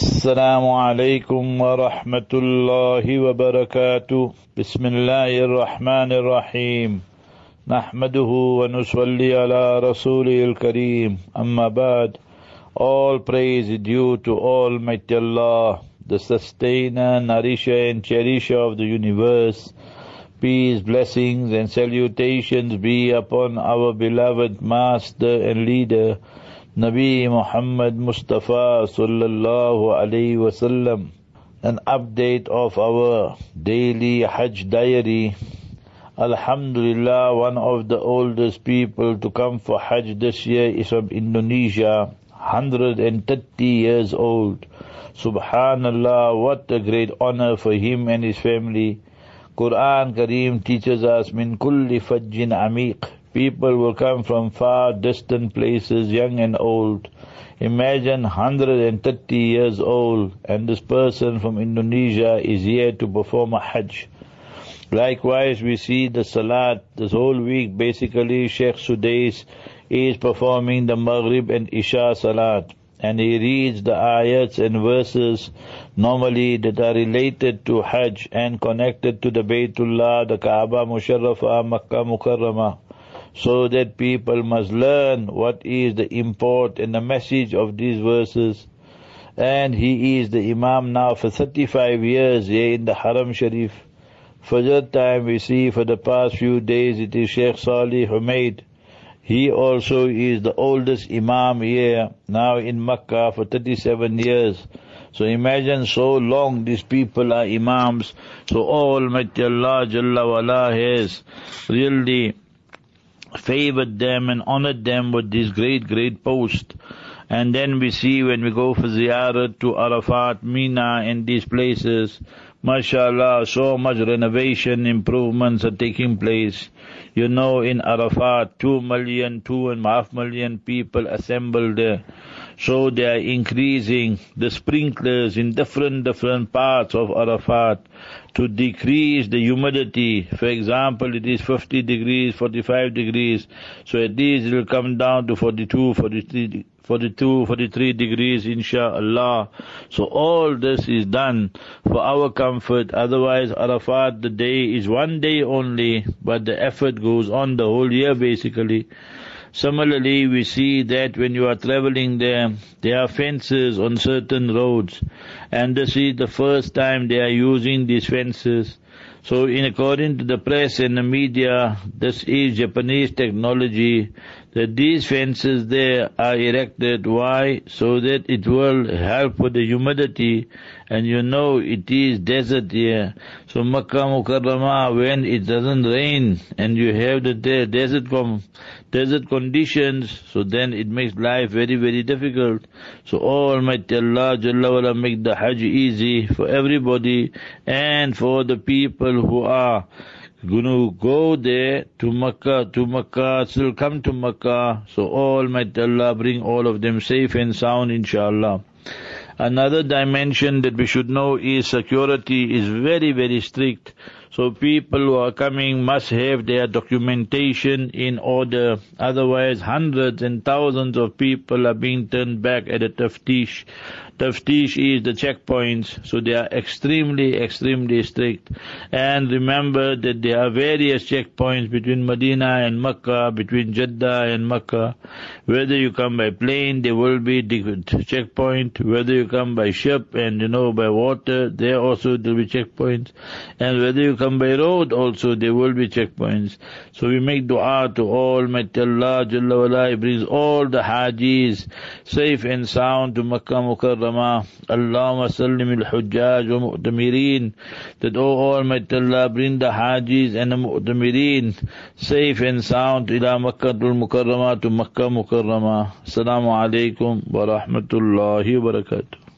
السلام عليكم ورحمة الله وبركاته بسم الله الرحمن الرحيم نحمده ونصلي على رسوله الكريم أما بعد All praise is due to Almighty Allah, the sustainer, nourisher and cherisher of the universe. Peace, blessings and salutations be upon our beloved Master and Leader, Nabi Muhammad Mustafa sallallahu alayhi wasallam. An update of our daily Hajj diary. Alhamdulillah, one of the oldest people to come for Hajj this year is from Indonesia, 130 years old. Subhanallah, what a great honor for him and his family. Quran Kareem teaches us, min kulli fajjin amiq. People will come from far distant places, young and old. Imagine 130 years old and this person from Indonesia is here to perform a Hajj. Likewise, we see the Salat this whole week. Basically, Sheikh Sudais is performing the Maghrib and Isha Salat. And he reads the ayats and verses normally that are related to Hajj and connected to the Baytullah, the Kaaba Musharrafah, Makkah Mukarramah so that people must learn what is the import and the message of these verses. And he is the Imam now for 35 years here in the Haram Sharif. Fajr time we see for the past few days it is Sheikh Salih Humaid. He also is the oldest Imam here now in Makkah for 37 years. So imagine so long these people are Imams. So Almighty Allah Jalla Wala has really favored them and honored them with this great, great post. And then we see when we go for ziyarat to Arafat, Mina and these places, mashallah, so much renovation, improvements are taking place. You know, in Arafat, two million, two and a half million people assembled there. So they are increasing the sprinklers in different, different parts of Arafat to decrease the humidity. For example, it is 50 degrees, 45 degrees. So at least it will come down to 42, 43, 42, 43 degrees, inshallah. So all this is done for our comfort. Otherwise, Arafat, the day is one day only, but the effort goes on the whole year basically. Similarly, we see that when you are traveling there, there are fences on certain roads, and this is the first time they are using these fences. So in according to the press and the media, this is Japanese technology, that these fences there are erected. Why? So that it will help with the humidity, and you know it is desert here. So Makkah Mukarramah, when it doesn't rain, and you have the desert com desert conditions, so then it makes life very, very difficult. So Almighty Allah Jalla make the Hajj easy for everybody and for the people who are going to go there to Makkah, to Makkah, still come to Makkah. So all Almighty Allah bring all of them safe and sound inshallah. Another dimension that we should know is security is very, very strict. So people who are coming must have their documentation in order. Otherwise, hundreds and thousands of people are being turned back at the taftish. Taftish is the checkpoints, so they are extremely, extremely strict. And remember that there are various checkpoints between Medina and Makkah, between Jeddah and Makkah. Whether you come by plane, there will be checkpoint. Whether you come by ship and you know by water, there also there will be checkpoints. And whether you come by road also, there will be checkpoints. So we make dua to Almighty Allah Jalla wala, brings all the Hajis safe and sound to Makkah Mukarramah. Allahumma sallim al-Hujjaj wa mu'tamirin. That O Almighty Allah bring the Hajis and the mu'tamirin safe and sound ila Makkah al-Mukarramah to Makkah Mukarramah. Assalamu alaikum wa rahmatullahi wa barakatuh.